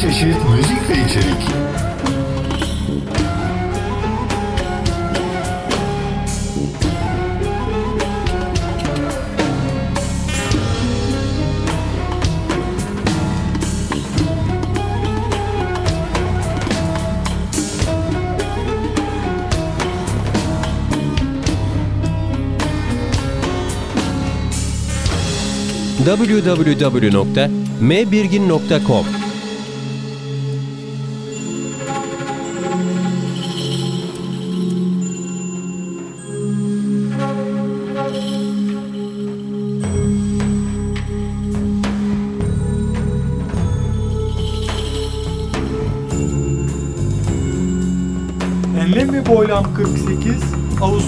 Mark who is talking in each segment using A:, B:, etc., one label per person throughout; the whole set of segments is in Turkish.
A: Çeşit müzik ve içerik.
B: www.mbirgin.com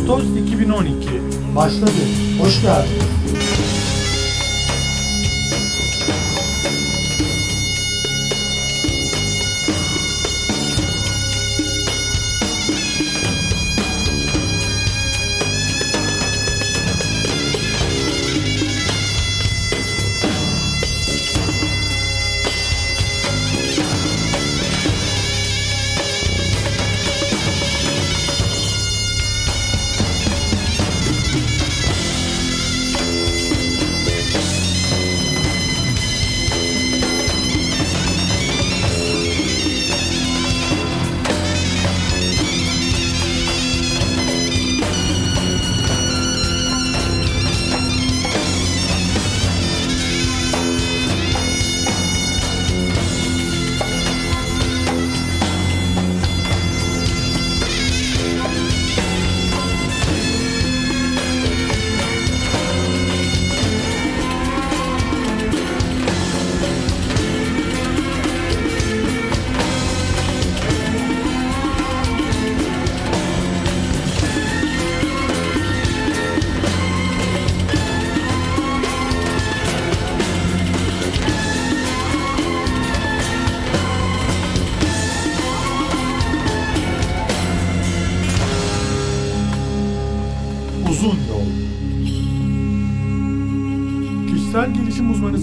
C: Ağustos 2012
D: Başladı. Hoş geldiniz.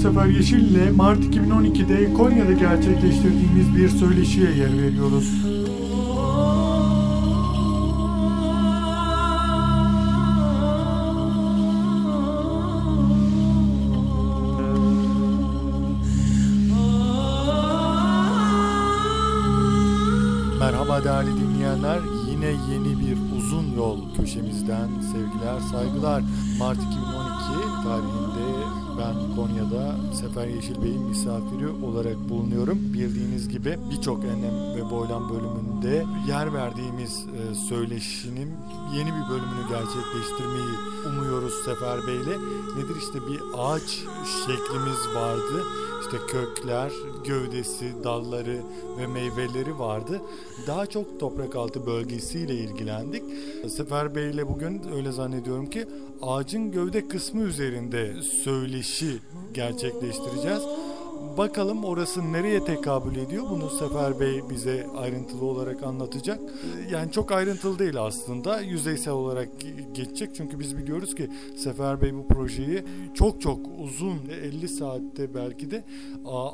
C: Sefer Yeşil ile Mart 2012'de Konya'da gerçekleştirdiğimiz bir söyleşiye yer veriyoruz. Merhaba değerli dinleyenler. Yine yeni bir uzun yol köşemizden sevgiler, saygılar. Mart 2012 tarihinde ben Konya'da Sefer Yeşil Bey'in misafiri olarak bulunuyorum. Bildiğiniz gibi birçok enlem ve boylam bölümünde yer verdiğimiz e, söyleşinin yeni bir bölümünü gerçekleştirmeyi umuyoruz Sefer Bey'le. Nedir işte bir ağaç şeklimiz vardı. İşte kökler, gövdesi, dalları ve meyveleri vardı. Daha çok toprak altı bölgesiyle ilgilendik. Sefer Bey ile bugün öyle zannediyorum ki ağacın gövde kısmı üzerinde söyleşi gerçekleştireceğiz. Bakalım orası nereye tekabül ediyor? Bunu Sefer Bey bize ayrıntılı olarak anlatacak. Yani çok ayrıntılı değil aslında. Yüzeysel olarak geçecek. Çünkü biz biliyoruz ki Sefer Bey bu projeyi çok çok uzun 50 saatte belki de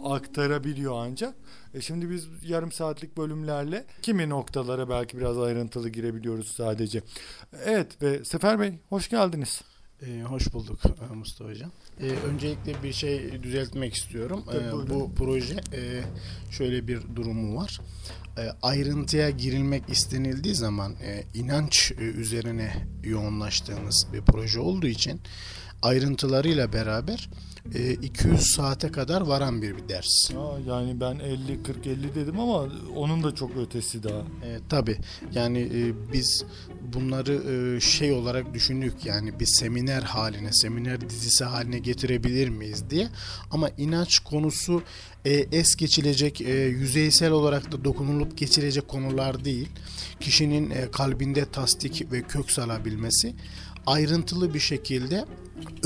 C: aktarabiliyor ancak. E şimdi biz yarım saatlik bölümlerle kimi noktalara belki biraz ayrıntılı girebiliyoruz sadece. Evet ve Sefer Bey hoş geldiniz.
D: Ee, hoş bulduk e, Mustafa Hocam. Ee, öncelikle bir şey düzeltmek istiyorum. Ee, bu proje e, şöyle bir durumu var. E, ayrıntıya girilmek istenildiği zaman e, inanç e, üzerine yoğunlaştığımız bir proje olduğu için ayrıntılarıyla beraber e, 200 saate kadar varan bir, bir ders.
C: Aa, yani ben 50 40 50 dedim ama onun da çok ötesi daha.
D: E, tabii yani e, biz bunları e, şey olarak düşündük yani bir seminer haline, seminer dizisi haline getirebilir miyiz diye. Ama inanç konusu e, es geçilecek, e, yüzeysel olarak da dokunulup geçilecek konular değil. Kişinin e, kalbinde tasdik ve kök salabilmesi ayrıntılı bir şekilde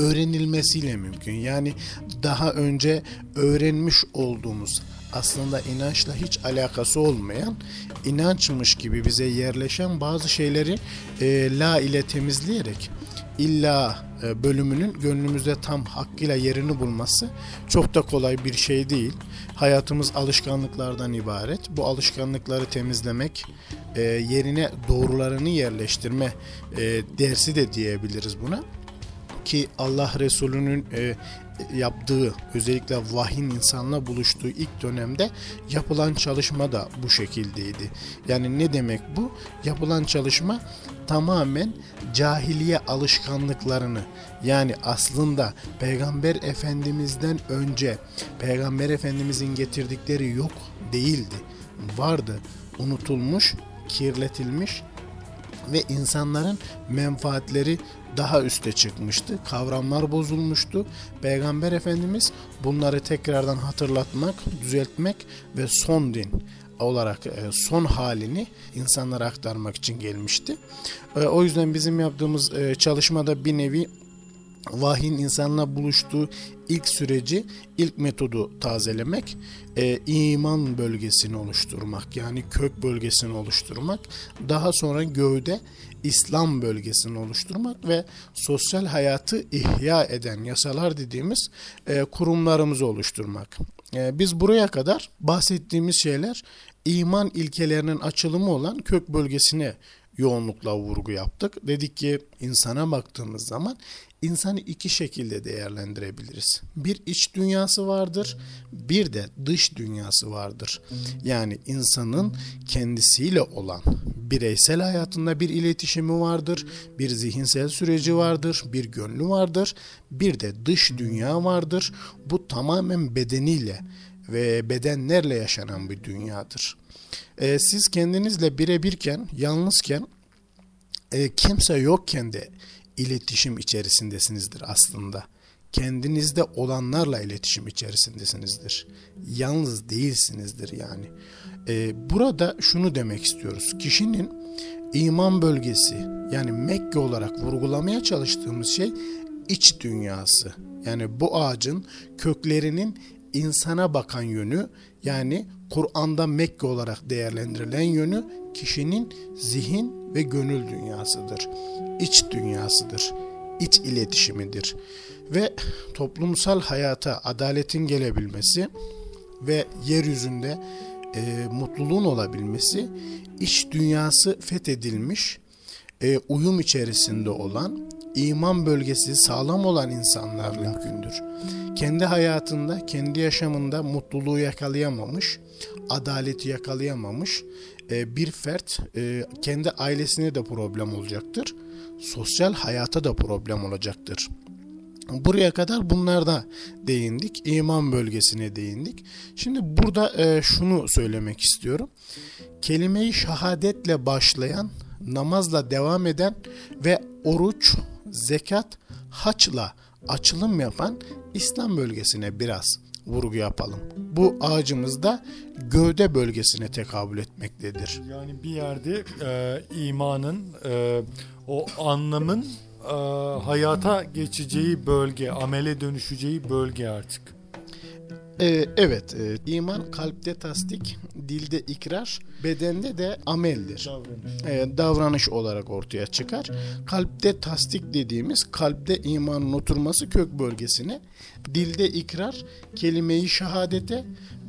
D: öğrenilmesiyle mümkün. Yani daha önce öğrenmiş olduğumuz aslında inançla hiç alakası olmayan inançmış gibi bize yerleşen bazı şeyleri e, la ile temizleyerek illa e, bölümünün gönlümüzde tam hakkıyla yerini bulması çok da kolay bir şey değil. Hayatımız alışkanlıklardan ibaret. Bu alışkanlıkları temizlemek, e, yerine doğrularını yerleştirme e, dersi de diyebiliriz buna ki Allah Resulü'nün e, yaptığı özellikle vahyin insanla buluştuğu ilk dönemde yapılan çalışma da bu şekildeydi. Yani ne demek bu? Yapılan çalışma tamamen cahiliye alışkanlıklarını yani aslında Peygamber Efendimiz'den önce Peygamber Efendimiz'in getirdikleri yok değildi. Vardı, unutulmuş, kirletilmiş ve insanların menfaatleri daha üste çıkmıştı. Kavramlar bozulmuştu. Peygamber Efendimiz bunları tekrardan hatırlatmak, düzeltmek ve son din olarak e, son halini insanlara aktarmak için gelmişti. E, o yüzden bizim yaptığımız e, çalışmada bir nevi vahyin insanla buluştuğu ilk süreci, ilk metodu tazelemek, e, iman bölgesini oluşturmak yani kök bölgesini oluşturmak, daha sonra gövde İslam bölgesini oluşturmak ve sosyal hayatı ihya eden yasalar dediğimiz e, kurumlarımızı oluşturmak. E, biz buraya kadar bahsettiğimiz şeyler iman ilkelerinin açılımı olan kök bölgesine yoğunlukla vurgu yaptık. Dedik ki insana baktığımız zaman insanı iki şekilde değerlendirebiliriz. Bir iç dünyası vardır, bir de dış dünyası vardır. Yani insanın kendisiyle olan bireysel hayatında bir iletişimi vardır, bir zihinsel süreci vardır, bir gönlü vardır, bir de dış dünya vardır. Bu tamamen bedeniyle ve bedenlerle yaşanan bir dünyadır. Ee, siz kendinizle birebirken, yalnızken, e, kimse yokken de iletişim içerisindesinizdir aslında. Kendinizde olanlarla iletişim içerisindesinizdir. Yalnız değilsinizdir yani. Ee, burada şunu demek istiyoruz. Kişinin iman bölgesi yani Mekke olarak vurgulamaya çalıştığımız şey iç dünyası. Yani bu ağacın köklerinin insana bakan yönü yani Kur'an'da Mekke olarak değerlendirilen yönü kişinin zihin ve gönül dünyasıdır. İç dünyasıdır. İç iletişimidir. Ve toplumsal hayata adaletin gelebilmesi ve yeryüzünde e, mutluluğun olabilmesi iç dünyası fethedilmiş, e, uyum içerisinde olan, iman bölgesi sağlam olan insanlar mümkündür. Kendi hayatında, kendi yaşamında mutluluğu yakalayamamış, adaleti yakalayamamış e, bir fert e, kendi ailesine de problem olacaktır. Sosyal hayata da problem olacaktır. Buraya kadar bunlarda değindik. İman bölgesine değindik. Şimdi burada e, şunu söylemek istiyorum. Kelimeyi şehadetle başlayan, namazla devam eden ve oruç, zekat, haçla açılım yapan İslam bölgesine biraz vurgu yapalım. Bu ağacımız da gövde bölgesine tekabül etmektedir.
C: Yani bir yerde e, imanın e, o anlamın e, hayata geçeceği bölge, amele dönüşeceği bölge artık.
D: Ee, evet, e, iman kalpte tasdik, dilde ikrar, bedende de ameldir.
C: Davranış.
D: Ee, davranış olarak ortaya çıkar. Kalpte tasdik dediğimiz kalpte imanın oturması kök bölgesine, dilde ikrar, kelimeyi şehadete,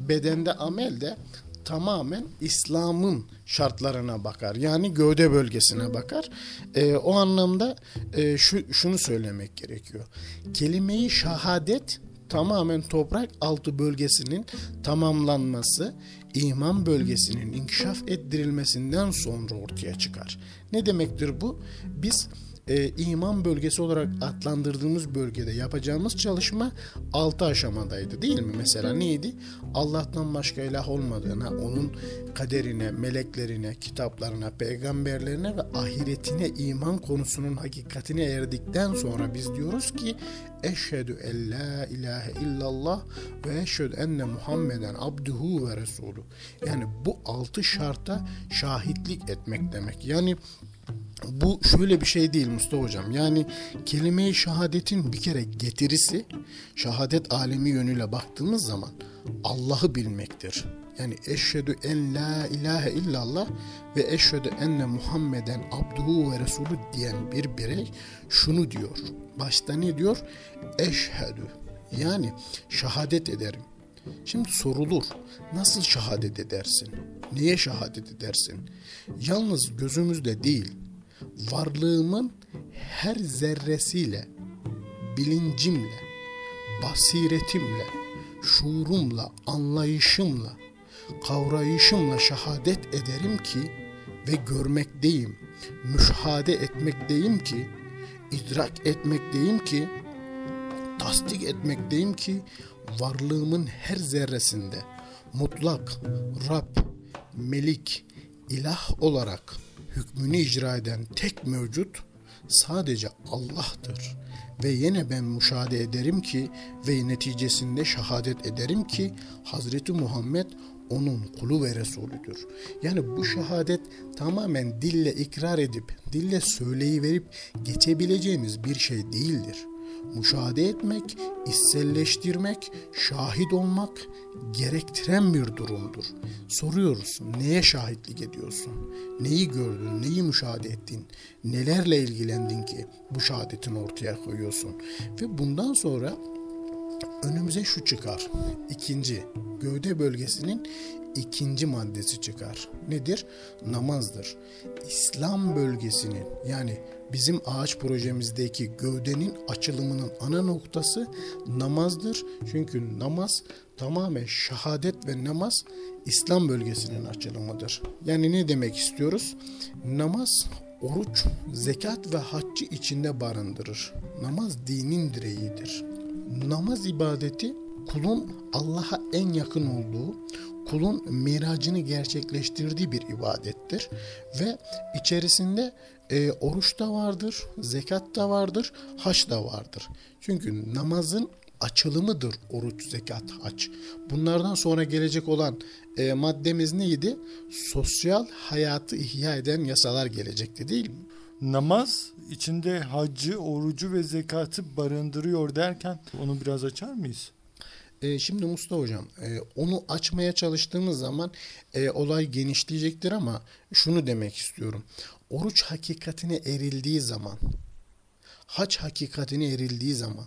D: bedende amel de tamamen İslam'ın şartlarına bakar. Yani gövde bölgesine bakar. Ee, o anlamda e, şu şunu söylemek gerekiyor. Kelimeyi şehadet tamamen toprak altı bölgesinin tamamlanması, iman bölgesinin inkişaf ettirilmesinden sonra ortaya çıkar. Ne demektir bu? Biz e, iman bölgesi olarak adlandırdığımız bölgede yapacağımız çalışma 6 aşamadaydı değil mi? Mesela neydi? Allah'tan başka ilah olmadığına, onun kaderine, meleklerine, kitaplarına, peygamberlerine ve ahiretine iman konusunun hakikatine erdikten sonra biz diyoruz ki Eşhedü en la ilahe illallah ve eşhedü enne Muhammeden abduhu ve resulü. Yani bu altı şarta şahitlik etmek demek. Yani bu şöyle bir şey değil Mustafa Hocam. Yani kelime-i şehadetin bir kere getirisi şehadet alemi yönüyle baktığımız zaman Allah'ı bilmektir. Yani eşhedü en la ilahe illallah ve eşhedü enne Muhammeden abduhu ve resulü diyen bir birey şunu diyor. Başta ne diyor? Eşhedü. Yani şehadet ederim. Şimdi sorulur. Nasıl şehadet edersin? Neye şehadet edersin? Yalnız gözümüzde değil, varlığımın her zerresiyle, bilincimle, basiretimle, şuurumla, anlayışımla, kavrayışımla şehadet ederim ki ve görmekteyim, müşahede etmekteyim ki, idrak etmekteyim ki, tasdik etmekteyim ki varlığımın her zerresinde mutlak Rab, Melik, ilah olarak hükmünü icra eden tek mevcut sadece Allah'tır. Ve yine ben müşahede ederim ki ve neticesinde şehadet ederim ki Hazreti Muhammed onun kulu ve Resulüdür. Yani bu şehadet tamamen dille ikrar edip, dille söyleyiverip geçebileceğimiz bir şey değildir müşahede etmek, içselleştirmek, şahit olmak gerektiren bir durumdur. Soruyoruz neye şahitlik ediyorsun? Neyi gördün, neyi müşahede ettin? Nelerle ilgilendin ki bu şehadetin ortaya koyuyorsun? Ve bundan sonra önümüze şu çıkar. İkinci, gövde bölgesinin ikinci maddesi çıkar. Nedir? Namazdır. İslam bölgesinin yani bizim ağaç projemizdeki gövdenin açılımının ana noktası namazdır. Çünkü namaz tamamen şehadet ve namaz İslam bölgesinin açılımıdır. Yani ne demek istiyoruz? Namaz oruç, zekat ve haccı içinde barındırır. Namaz dinin direğidir. Namaz ibadeti kulun Allah'a en yakın olduğu, kulun miracını gerçekleştirdiği bir ibadettir ve içerisinde e, oruç da vardır, zekat da vardır, haç da vardır. Çünkü namazın açılımıdır oruç, zekat, haç. Bunlardan sonra gelecek olan e, maddemiz neydi? Sosyal hayatı ihya eden yasalar gelecekti değil mi?
C: Namaz içinde haccı, orucu ve zekatı barındırıyor derken onu biraz açar mıyız?
D: E, şimdi Mustafa Hocam e, onu açmaya çalıştığımız zaman e, olay genişleyecektir ama şunu demek istiyorum. Oruç hakikatine erildiği zaman, hac hakikatine erildiği zaman,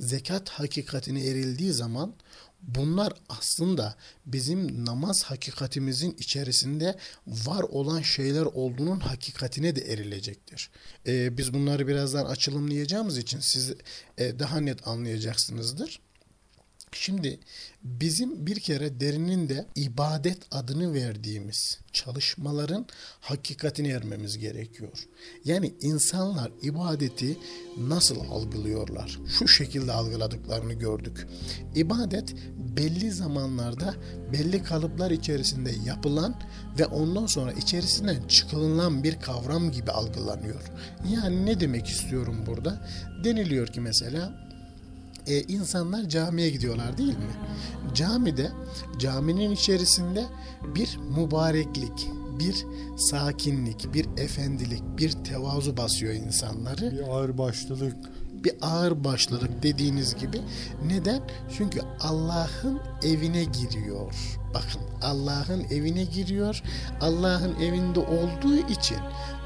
D: zekat hakikatine erildiği zaman bunlar aslında bizim namaz hakikatimizin içerisinde var olan şeyler olduğunun hakikatine de erilecektir. Ee, biz bunları birazdan açılımlayacağımız için siz e, daha net anlayacaksınızdır. Şimdi bizim bir kere derinin ibadet adını verdiğimiz çalışmaların hakikatine ermemiz gerekiyor. Yani insanlar ibadeti nasıl algılıyorlar? Şu şekilde algıladıklarını gördük. İbadet belli zamanlarda belli kalıplar içerisinde yapılan ve ondan sonra içerisinden çıkılan bir kavram gibi algılanıyor. Yani ne demek istiyorum burada? Deniliyor ki mesela e, insanlar camiye gidiyorlar değil mi? Camide, caminin içerisinde bir mübareklik, bir sakinlik, bir efendilik, bir tevazu basıyor insanları.
C: Bir ağırbaşlılık.
D: Bir ağır başlılık dediğiniz gibi. Neden? Çünkü Allah'ın evine giriyor. Bakın Allah'ın evine giriyor. Allah'ın evinde olduğu için,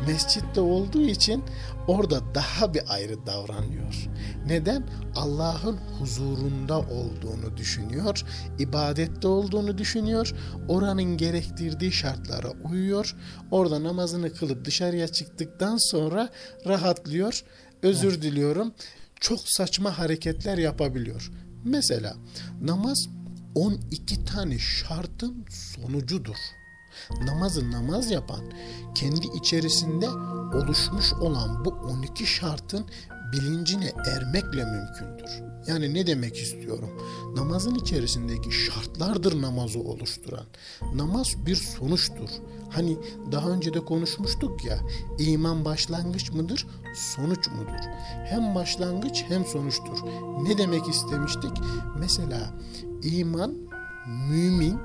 D: mescitte olduğu için orada daha bir ayrı davranıyor. Neden? Allah'ın huzurunda olduğunu düşünüyor, ibadette olduğunu düşünüyor, oranın gerektirdiği şartlara uyuyor, orada namazını kılıp dışarıya çıktıktan sonra rahatlıyor, özür diliyorum, çok saçma hareketler yapabiliyor. Mesela namaz 12 tane şartın sonucudur. Namazı namaz yapan kendi içerisinde oluşmuş olan bu 12 şartın bilincine ermekle mümkündür. Yani ne demek istiyorum? Namazın içerisindeki şartlardır namazı oluşturan. Namaz bir sonuçtur. Hani daha önce de konuşmuştuk ya, iman başlangıç mıdır, sonuç mudur? Hem başlangıç hem sonuçtur. Ne demek istemiştik? Mesela iman, mümin,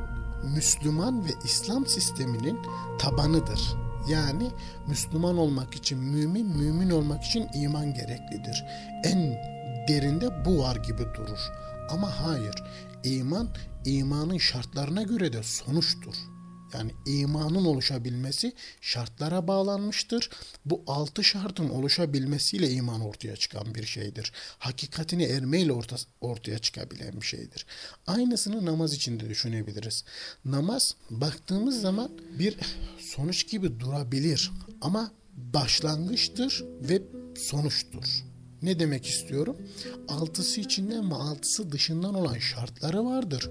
D: Müslüman ve İslam sisteminin tabanıdır. Yani Müslüman olmak için mümin, mümin olmak için iman gereklidir. En derinde bu var gibi durur. Ama hayır, iman imanın şartlarına göre de sonuçtur. Yani imanın oluşabilmesi şartlara bağlanmıştır. Bu altı şartın oluşabilmesiyle iman ortaya çıkan bir şeydir. Hakikatini ermeyle orta, ortaya çıkabilen bir şeydir. Aynısını namaz için de düşünebiliriz. Namaz baktığımız zaman bir sonuç gibi durabilir ama başlangıçtır ve sonuçtur. Ne demek istiyorum? Altısı içinden ve altısı dışından olan şartları vardır.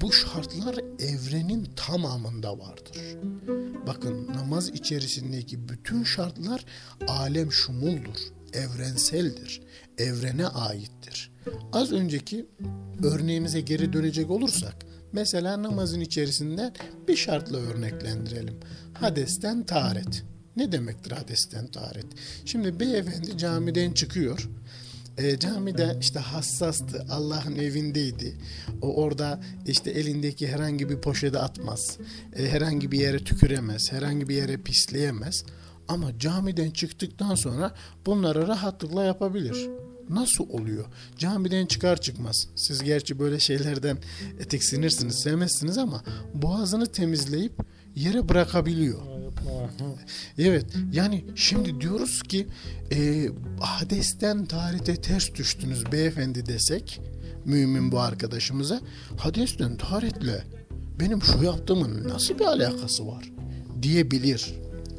D: Bu şartlar evrenin tamamında vardır. Bakın namaz içerisindeki bütün şartlar alem şumuldur, evrenseldir, evrene aittir. Az önceki örneğimize geri dönecek olursak, mesela namazın içerisinden bir şartla örneklendirelim. Hadesten taharet. Ne demektir hadesten taharet? Şimdi beyefendi camiden çıkıyor. E, camide işte hassastı, Allah'ın evindeydi. O orada işte elindeki herhangi bir poşete atmaz. E, herhangi bir yere tüküremez, herhangi bir yere pisleyemez. Ama camiden çıktıktan sonra bunları rahatlıkla yapabilir. Nasıl oluyor? Camiden çıkar çıkmaz. Siz gerçi böyle şeylerden tiksinirsiniz, sevmezsiniz ama boğazını temizleyip yere bırakabiliyor. Evet yani şimdi diyoruz ki e, Hades'ten tarihte ters düştünüz beyefendi desek mümin bu arkadaşımıza Hades'ten tarihle benim şu yaptığımın nasıl bir alakası var diyebilir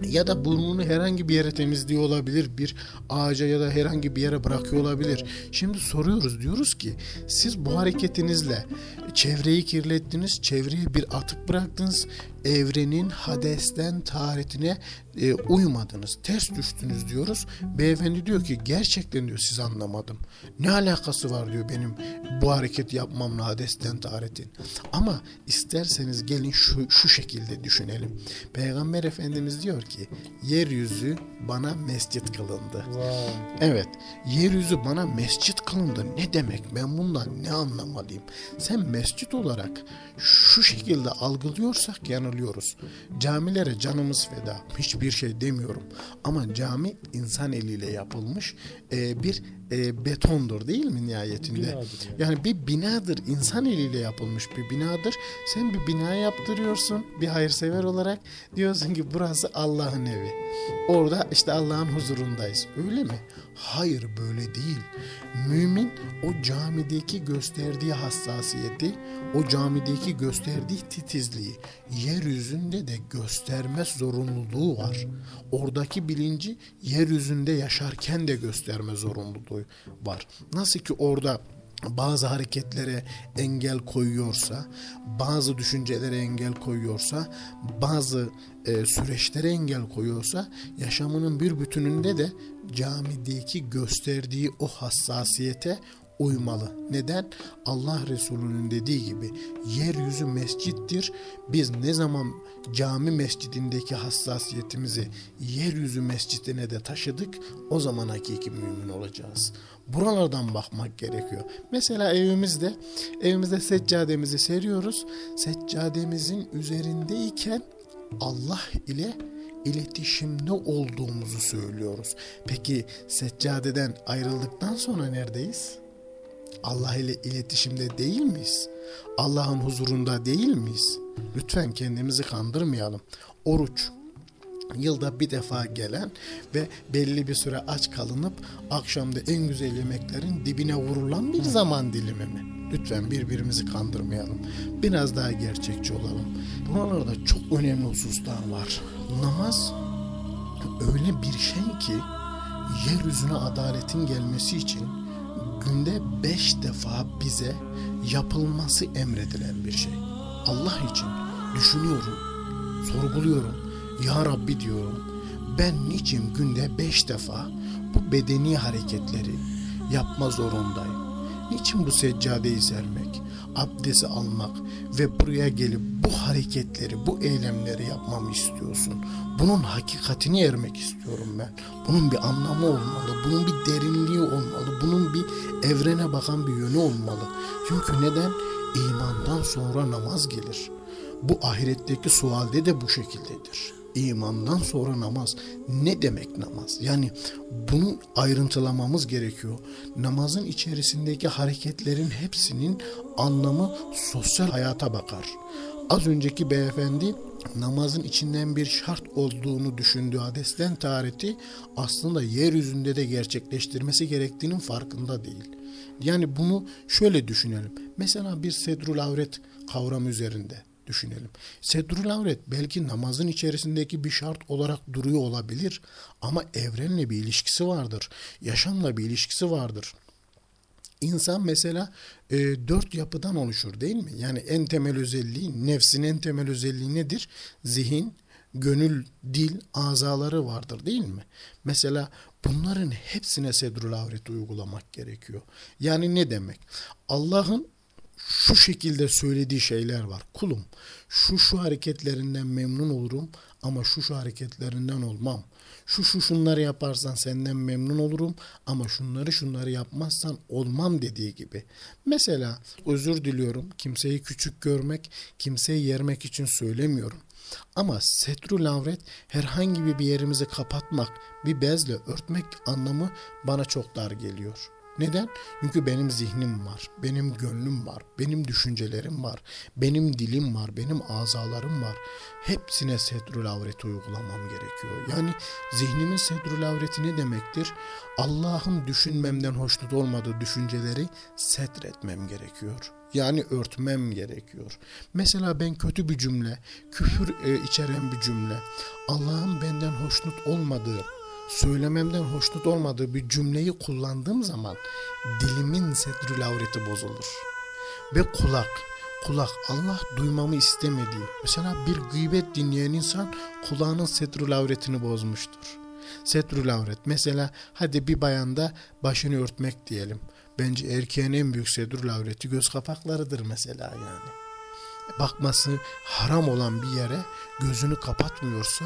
D: ya da burnunu herhangi bir yere temizliyor olabilir. Bir ağaca ya da herhangi bir yere bırakıyor olabilir. Şimdi soruyoruz diyoruz ki siz bu hareketinizle çevreyi kirlettiniz, çevreye bir atık bıraktınız, evrenin hadesten taharetine e, uymadınız, ters düştünüz diyoruz. Beyefendi diyor ki gerçekten diyor siz anlamadım. Ne alakası var diyor benim bu hareket yapmamla hadesten taharetin. Ama isterseniz gelin şu, şu şekilde düşünelim. Peygamber Efendimiz diyor ki yeryüzü bana mescit kılındı. Wow. Evet yeryüzü bana mescit kılındı. Ne demek ben bundan ne anlamalıyım? Sen mescit olarak şu şekilde algılıyorsak yanılıyoruz. Camilere canımız feda. Hiçbir şey demiyorum. Ama cami insan eliyle yapılmış e, bir e, betondur değil mi nihayetinde? Yani. yani bir binadır. insan eliyle yapılmış bir binadır. Sen bir bina yaptırıyorsun bir hayırsever olarak. Diyorsun ki burası Allah'ın evi. Orada işte Allah'ın huzurundayız. Öyle mi? Hayır böyle değil. Mümin o camideki gösterdiği hassasiyeti, o camideki gösterdiği titizliği yeryüzünde de göstermez zorunluluğu var. Oradaki bilinci yeryüzünde yaşarken de gösterme zorunluluğu var. Nasıl ki orada bazı hareketlere engel koyuyorsa, bazı düşüncelere engel koyuyorsa, bazı e, süreçlere engel koyuyorsa, yaşamının bir bütününde de camideki gösterdiği o hassasiyete uymalı. Neden? Allah Resulü'nün dediği gibi yeryüzü mescittir. Biz ne zaman cami mescidindeki hassasiyetimizi yeryüzü mescidine de taşıdık o zaman hakiki mümin olacağız. Buralardan bakmak gerekiyor. Mesela evimizde evimizde seccademizi seriyoruz. Seccademizin üzerindeyken Allah ile iletişimde olduğumuzu söylüyoruz. Peki seccadeden ayrıldıktan sonra neredeyiz? Allah ile iletişimde değil miyiz? Allah'ın huzurunda değil miyiz? Lütfen kendimizi kandırmayalım. Oruç yılda bir defa gelen ve belli bir süre aç kalınıp akşamda en güzel yemeklerin dibine vurulan bir zaman dilimi mi? Lütfen birbirimizi kandırmayalım. Biraz daha gerçekçi olalım. Buralarda çok önemli hususlar var. Namaz öyle bir şey ki yeryüzüne adaletin gelmesi için günde beş defa bize yapılması emredilen bir şey. Allah için düşünüyorum sorguluyorum. Ya Rabbi diyorum. Ben niçin günde beş defa bu bedeni hareketleri yapma zorundayım? Niçin bu seccadeyi sermek, abdesti almak ve buraya gelip bu hareketleri, bu eylemleri yapmamı istiyorsun? Bunun hakikatini ermek istiyorum ben. Bunun bir anlamı olmalı, bunun bir derinliği olmalı, bunun bir evrene bakan bir yönü olmalı. Çünkü neden? İmandan sonra namaz gelir. Bu ahiretteki sualde de bu şekildedir. İmandan sonra namaz. Ne demek namaz? Yani bunu ayrıntılamamız gerekiyor. Namazın içerisindeki hareketlerin hepsinin anlamı sosyal hayata bakar. Az önceki beyefendi namazın içinden bir şart olduğunu düşündüğü adesten tarihti aslında yeryüzünde de gerçekleştirmesi gerektiğinin farkında değil. Yani bunu şöyle düşünelim. Mesela bir sedrul avret kavramı üzerinde düşünelim. Sedrul avret belki namazın içerisindeki bir şart olarak duruyor olabilir ama evrenle bir ilişkisi vardır. Yaşamla bir ilişkisi vardır. İnsan mesela e, dört yapıdan oluşur değil mi? Yani en temel özelliği, nefsin en temel özelliği nedir? Zihin, gönül, dil, azaları vardır değil mi? Mesela bunların hepsine sedrul avret uygulamak gerekiyor. Yani ne demek? Allah'ın şu şekilde söylediği şeyler var. Kulum şu şu hareketlerinden memnun olurum ama şu şu hareketlerinden olmam. Şu şu şunları yaparsan senden memnun olurum ama şunları şunları yapmazsan olmam dediği gibi. Mesela özür diliyorum kimseyi küçük görmek, kimseyi yermek için söylemiyorum. Ama setrul avret herhangi bir yerimizi kapatmak, bir bezle örtmek anlamı bana çok dar geliyor.'' Neden? Çünkü benim zihnim var, benim gönlüm var, benim düşüncelerim var, benim dilim var, benim azalarım var. Hepsine sedrül avreti uygulamam gerekiyor. Yani zihnimin sedrül avreti ne demektir? Allah'ın düşünmemden hoşnut olmadığı düşünceleri setretmem gerekiyor. Yani örtmem gerekiyor. Mesela ben kötü bir cümle, küfür e, içeren bir cümle, Allah'ın benden hoşnut olmadığı söylememden hoşnut olmadığı bir cümleyi kullandığım zaman dilimin sedrül avreti bozulur. Ve kulak, kulak Allah duymamı istemediği. Mesela bir gıybet dinleyen insan kulağının sedrül avretini bozmuştur. Sedrül avret mesela hadi bir bayanda başını örtmek diyelim. Bence erkeğin en büyük sedrül avreti göz kapaklarıdır mesela yani bakması haram olan bir yere gözünü kapatmıyorsa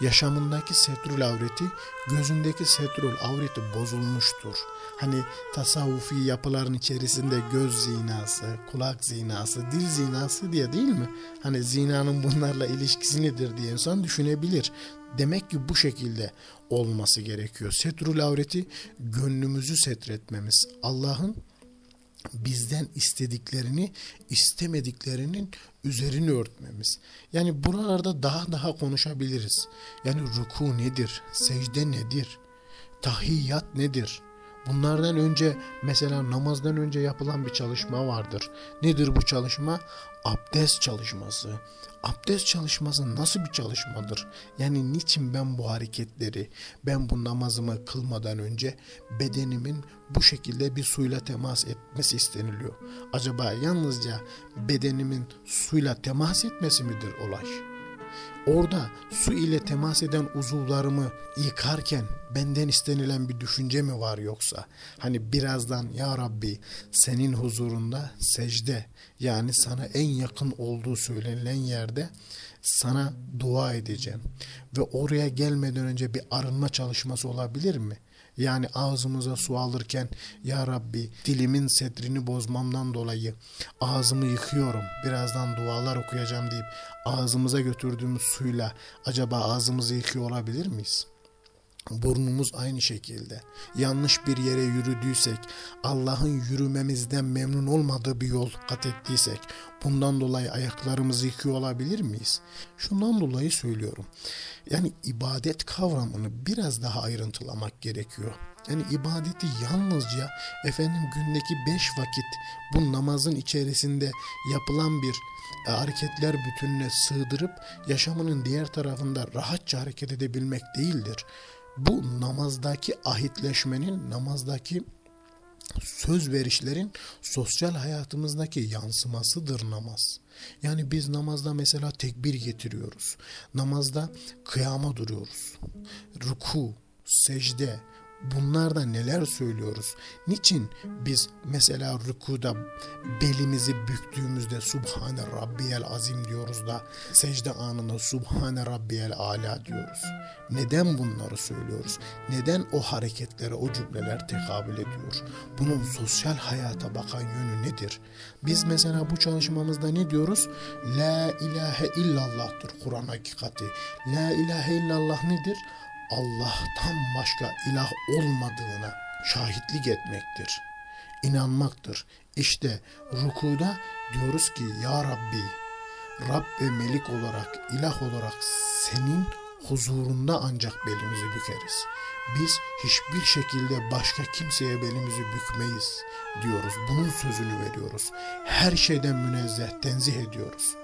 D: yaşamındaki setrul avreti gözündeki setrul avreti bozulmuştur. Hani tasavvufi yapıların içerisinde göz zinası, kulak zinası, dil zinası diye değil mi? Hani zinanın bunlarla ilişkisi nedir diye insan düşünebilir. Demek ki bu şekilde olması gerekiyor. Setrul avreti gönlümüzü setretmemiz. Allah'ın bizden istediklerini istemediklerinin üzerini örtmemiz. Yani buralarda daha daha konuşabiliriz. Yani ruku nedir? Secde nedir? Tahiyyat nedir? Bunlardan önce mesela namazdan önce yapılan bir çalışma vardır. Nedir bu çalışma? Abdest çalışması. Abdest çalışması nasıl bir çalışmadır? Yani niçin ben bu hareketleri, ben bu namazımı kılmadan önce bedenimin bu şekilde bir suyla temas etmesi isteniliyor? Acaba yalnızca bedenimin suyla temas etmesi midir olay? Orada su ile temas eden uzuvlarımı yıkarken benden istenilen bir düşünce mi var yoksa? Hani birazdan ya Rabbi senin huzurunda secde yani sana en yakın olduğu söylenilen yerde sana dua edeceğim. Ve oraya gelmeden önce bir arınma çalışması olabilir mi? Yani ağzımıza su alırken ya Rabbi dilimin setrini bozmamdan dolayı ağzımı yıkıyorum. Birazdan dualar okuyacağım deyip ağzımıza götürdüğümüz suyla acaba ağzımızı yıkıyor olabilir miyiz? Burnumuz aynı şekilde. Yanlış bir yere yürüdüysek, Allah'ın yürümemizden memnun olmadığı bir yol kat ettiysek, bundan dolayı ayaklarımızı yıkıyor olabilir miyiz? Şundan dolayı söylüyorum. Yani ibadet kavramını biraz daha ayrıntılamak gerekiyor. Yani ibadeti yalnızca efendim gündeki beş vakit bu namazın içerisinde yapılan bir e, hareketler bütününe sığdırıp yaşamının diğer tarafında rahatça hareket edebilmek değildir bu namazdaki ahitleşmenin, namazdaki söz verişlerin sosyal hayatımızdaki yansımasıdır namaz. Yani biz namazda mesela tekbir getiriyoruz. Namazda kıyama duruyoruz. Ruku, secde, bunlarda neler söylüyoruz? Niçin biz mesela rükuda belimizi büktüğümüzde Subhane Rabbiyel Azim diyoruz da secde anında Subhane Rabbiyel Ala diyoruz? Neden bunları söylüyoruz? Neden o hareketlere, o cümleler tekabül ediyor? Bunun sosyal hayata bakan yönü nedir? Biz mesela bu çalışmamızda ne diyoruz? La ilahe illallah'tır Kur'an hakikati. La ilahe illallah nedir? Allah'tan başka ilah olmadığına şahitlik etmektir. İnanmaktır. İşte rukuda diyoruz ki Ya Rabbi, Rab ve Melik olarak, ilah olarak senin huzurunda ancak belimizi bükeriz. Biz hiçbir şekilde başka kimseye belimizi bükmeyiz diyoruz. Bunun sözünü veriyoruz. Her şeyden münezzeh, tenzih ediyoruz.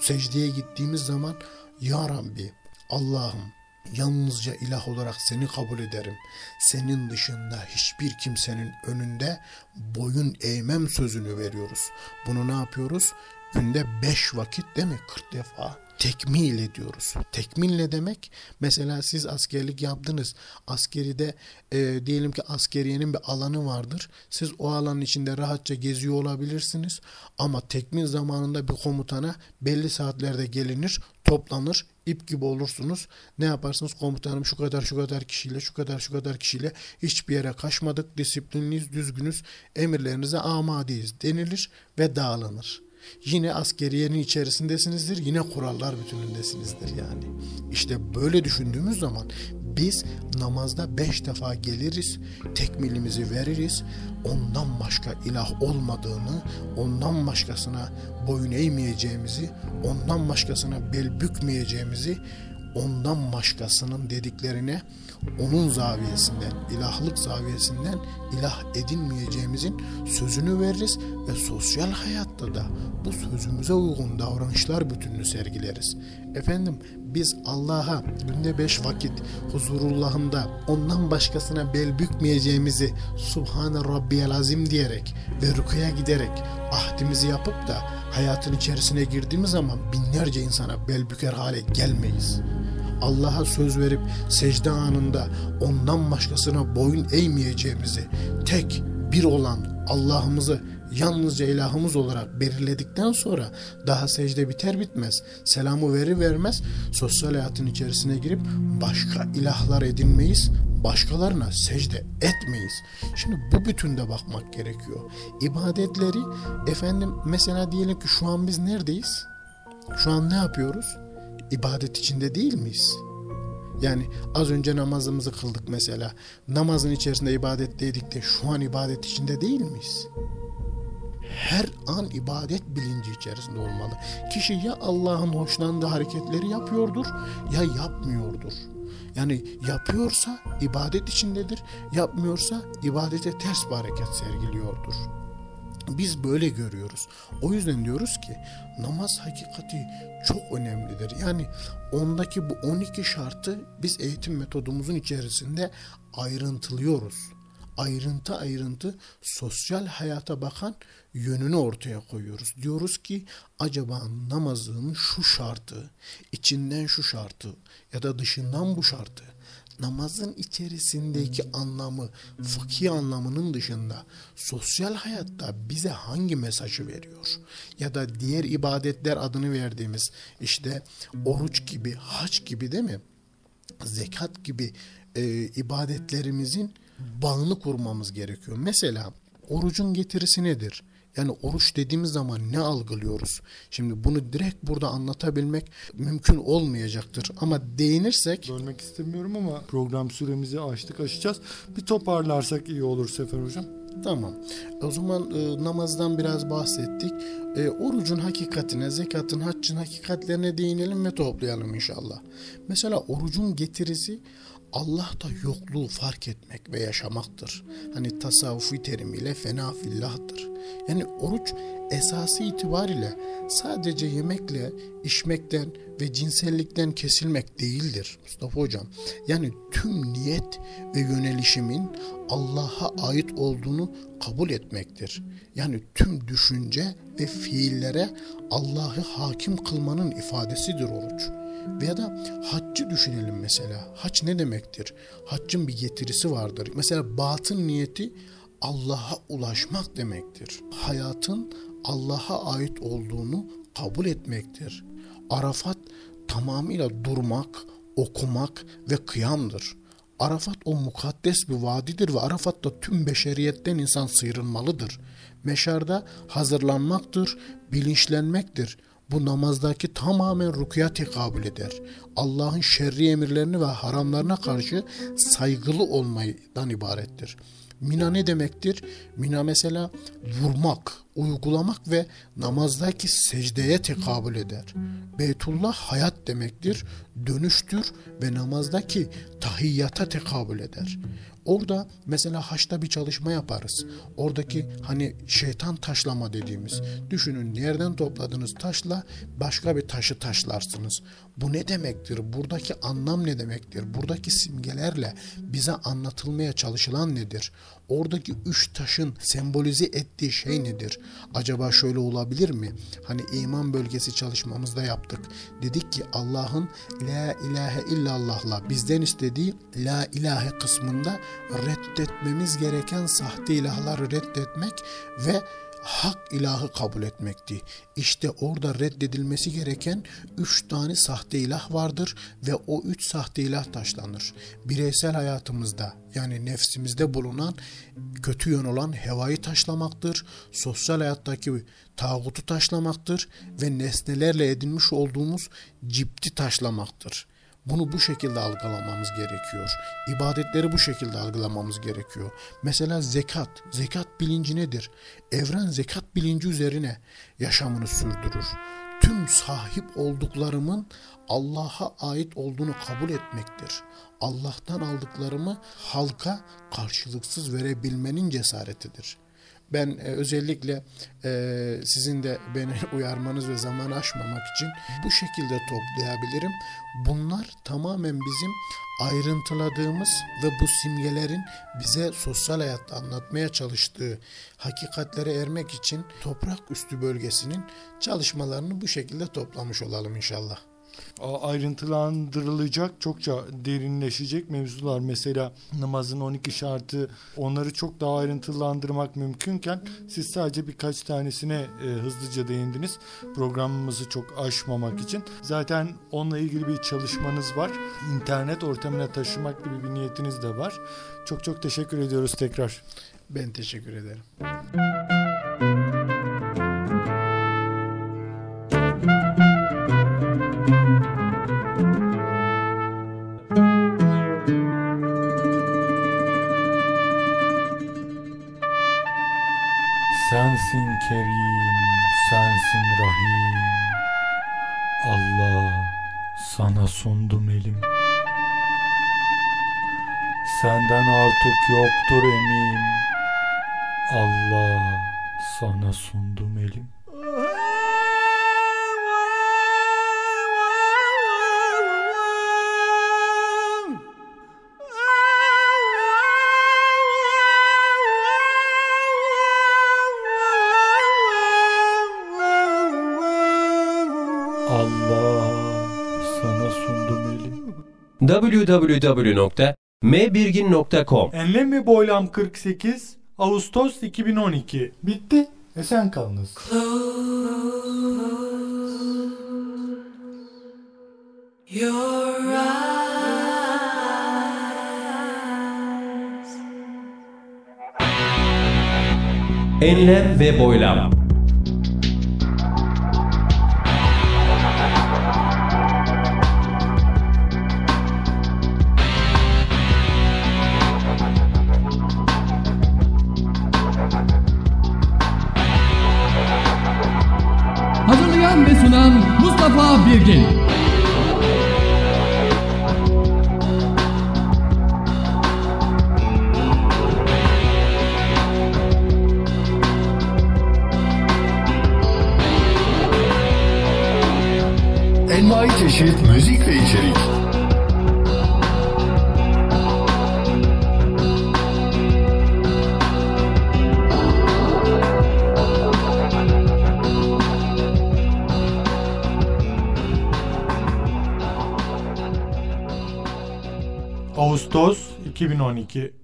D: Secdeye gittiğimiz zaman Ya Rabbi, Allah'ım Yalnızca ilah olarak seni kabul ederim. Senin dışında hiçbir kimsenin önünde boyun eğmem sözünü veriyoruz. Bunu ne yapıyoruz? Günde beş vakit değil mi? 40 defa tekmil ediyoruz. Tekmil demek? Mesela siz askerlik yaptınız. Askeride e, diyelim ki askeriyenin bir alanı vardır. Siz o alanın içinde rahatça geziyor olabilirsiniz. Ama tekmil zamanında bir komutana belli saatlerde gelinir, toplanır, ip gibi olursunuz. Ne yaparsınız? Komutanım şu kadar şu kadar kişiyle şu kadar şu kadar kişiyle hiçbir yere kaçmadık. Disiplinliyiz, düzgünüz. Emirlerinize amadeyiz denilir ve dağılınır. Yine askeriyenin içerisindesinizdir. Yine kurallar bütünündesinizdir yani. İşte böyle düşündüğümüz zaman biz namazda beş defa geliriz, tekmilimizi veririz. Ondan başka ilah olmadığını, ondan başkasına boyun eğmeyeceğimizi, ondan başkasına bel bükmeyeceğimizi, ondan başkasının dediklerine onun zaviyesinden, ilahlık zaviyesinden ilah edinmeyeceğimizin sözünü veririz ve sosyal hayatta da bu sözümüze uygun davranışlar bütününü sergileriz. Efendim biz Allah'a günde beş vakit huzurullahında ondan başkasına bel bükmeyeceğimizi Subhane Rabbiyel Azim diyerek ve rükuya giderek ahdimizi yapıp da hayatın içerisine girdiğimiz zaman binlerce insana bel büker hale gelmeyiz. Allah'a söz verip secde anında ondan başkasına boyun eğmeyeceğimizi, tek bir olan Allah'ımızı yalnızca ilahımız olarak belirledikten sonra daha secde biter bitmez selamı verir vermez sosyal hayatın içerisine girip başka ilahlar edinmeyiz başkalarına secde etmeyiz. Şimdi bu bütünde bakmak gerekiyor. İbadetleri efendim mesela diyelim ki şu an biz neredeyiz? Şu an ne yapıyoruz? İbadet içinde değil miyiz? Yani az önce namazımızı kıldık mesela. Namazın içerisinde ibadetteydik de şu an ibadet içinde değil miyiz? Her an ibadet bilinci içerisinde olmalı. Kişi ya Allah'ın hoşlandığı hareketleri yapıyordur ya yapmıyordur. Yani yapıyorsa ibadet içindedir, yapmıyorsa ibadete ters bir hareket sergiliyordur. Biz böyle görüyoruz. O yüzden diyoruz ki namaz hakikati çok önemlidir. Yani ondaki bu 12 şartı biz eğitim metodumuzun içerisinde ayrıntılıyoruz. Ayrıntı ayrıntı sosyal hayata bakan yönünü ortaya koyuyoruz. Diyoruz ki acaba namazın şu şartı, içinden şu şartı ya da dışından bu şartı namazın içerisindeki anlamı, fıkhi anlamının dışında sosyal hayatta bize hangi mesajı veriyor? Ya da diğer ibadetler adını verdiğimiz işte oruç gibi, hac gibi değil mi? Zekat gibi e, ibadetlerimizin bağını kurmamız gerekiyor. Mesela orucun getirisi nedir? Yani oruç dediğimiz zaman ne algılıyoruz? Şimdi bunu direkt burada anlatabilmek mümkün olmayacaktır. Ama değinirsek...
C: Bölmek istemiyorum ama program süremizi açtık aşacağız. Bir toparlarsak iyi olur Sefer Hocam.
D: Tamam. O zaman e, namazdan biraz bahsettik. E, orucun hakikatine, zekatın, haccın hakikatlerine değinelim ve toplayalım inşallah. Mesela orucun getirisi Allah da yokluğu fark etmek ve yaşamaktır. Hani tasavvufi terimiyle fena fillahdır. Yani oruç esası itibariyle sadece yemekle, içmekten ve cinsellikten kesilmek değildir Mustafa Hocam. Yani tüm niyet ve yönelişimin Allah'a ait olduğunu kabul etmektir. Yani tüm düşünce ve fiillere Allah'ı hakim kılmanın ifadesidir oruç. Veya da haccı düşünelim mesela. Hac ne demektir? Haccın bir getirisi vardır. Mesela batın niyeti Allah'a ulaşmak demektir. Hayatın Allah'a ait olduğunu kabul etmektir. Arafat tamamıyla durmak, okumak ve kıyamdır. Arafat o mukaddes bir vadidir ve Arafat'ta tüm beşeriyetten insan sıyrılmalıdır. Meşarda hazırlanmaktır, bilinçlenmektir. Bu namazdaki tamamen rukuya tekabül eder. Allah'ın şerri emirlerini ve haramlarına karşı saygılı olmaydan ibarettir. Mina ne demektir? Mina mesela vurmak, uygulamak ve namazdaki secdeye tekabül eder. Beytullah hayat demektir, dönüştür ve namazdaki tahiyyata tekabül eder. Orada mesela haçta bir çalışma yaparız. Oradaki hani şeytan taşlama dediğimiz. Düşünün yerden topladığınız taşla başka bir taşı taşlarsınız. Bu ne demektir? Buradaki anlam ne demektir? Buradaki simgelerle bize anlatılmaya çalışılan nedir? Oradaki üç taşın sembolize ettiği şey nedir? Acaba şöyle olabilir mi? Hani iman bölgesi çalışmamızda yaptık. Dedik ki Allah'ın la ilahe illallah'la bizden istediği la ilahe kısmında reddetmemiz gereken sahte ilahları reddetmek ve hak ilahı kabul etmekti. İşte orada reddedilmesi gereken üç tane sahte ilah vardır ve o üç sahte ilah taşlanır. Bireysel hayatımızda yani nefsimizde bulunan kötü yön olan hevayı taşlamaktır. Sosyal hayattaki tağutu taşlamaktır ve nesnelerle edinmiş olduğumuz cipti taşlamaktır. Bunu bu şekilde algılamamız gerekiyor. İbadetleri bu şekilde algılamamız gerekiyor. Mesela zekat. Zekat bilinci nedir? Evren zekat bilinci üzerine yaşamını sürdürür. Tüm sahip olduklarımın Allah'a ait olduğunu kabul etmektir. Allah'tan aldıklarımı halka karşılıksız verebilmenin cesaretidir. Ben e, özellikle e, sizin de beni uyarmanız ve zaman aşmamak için bu şekilde toplayabilirim. Bunlar tamamen bizim ayrıntıladığımız ve bu simgelerin bize sosyal hayatta anlatmaya çalıştığı hakikatlere ermek için toprak üstü bölgesinin çalışmalarını bu şekilde toplamış olalım inşallah
C: ayrıntılandırılacak, çokça derinleşecek mevzular. Mesela namazın 12 şartı onları çok daha ayrıntılandırmak mümkünken siz sadece birkaç tanesine e, hızlıca değindiniz. Programımızı çok aşmamak için. Zaten onunla ilgili bir çalışmanız var. İnternet ortamına taşımak gibi bir niyetiniz de var. Çok çok teşekkür ediyoruz tekrar.
D: Ben teşekkür ederim.
E: Sundum elim. Senden artık yoktur emim. Allah, sana sundum elim.
B: www.mbirgin.com
E: Enlem ve Boylam 48 Ağustos 2012 Bitti. Esen kalınız.
F: Your eyes.
B: Enlem ve Boylam
G: sunan Mustafa Birgin.
C: Envai çeşit müzik ve içerik.
H: Ağustos 2012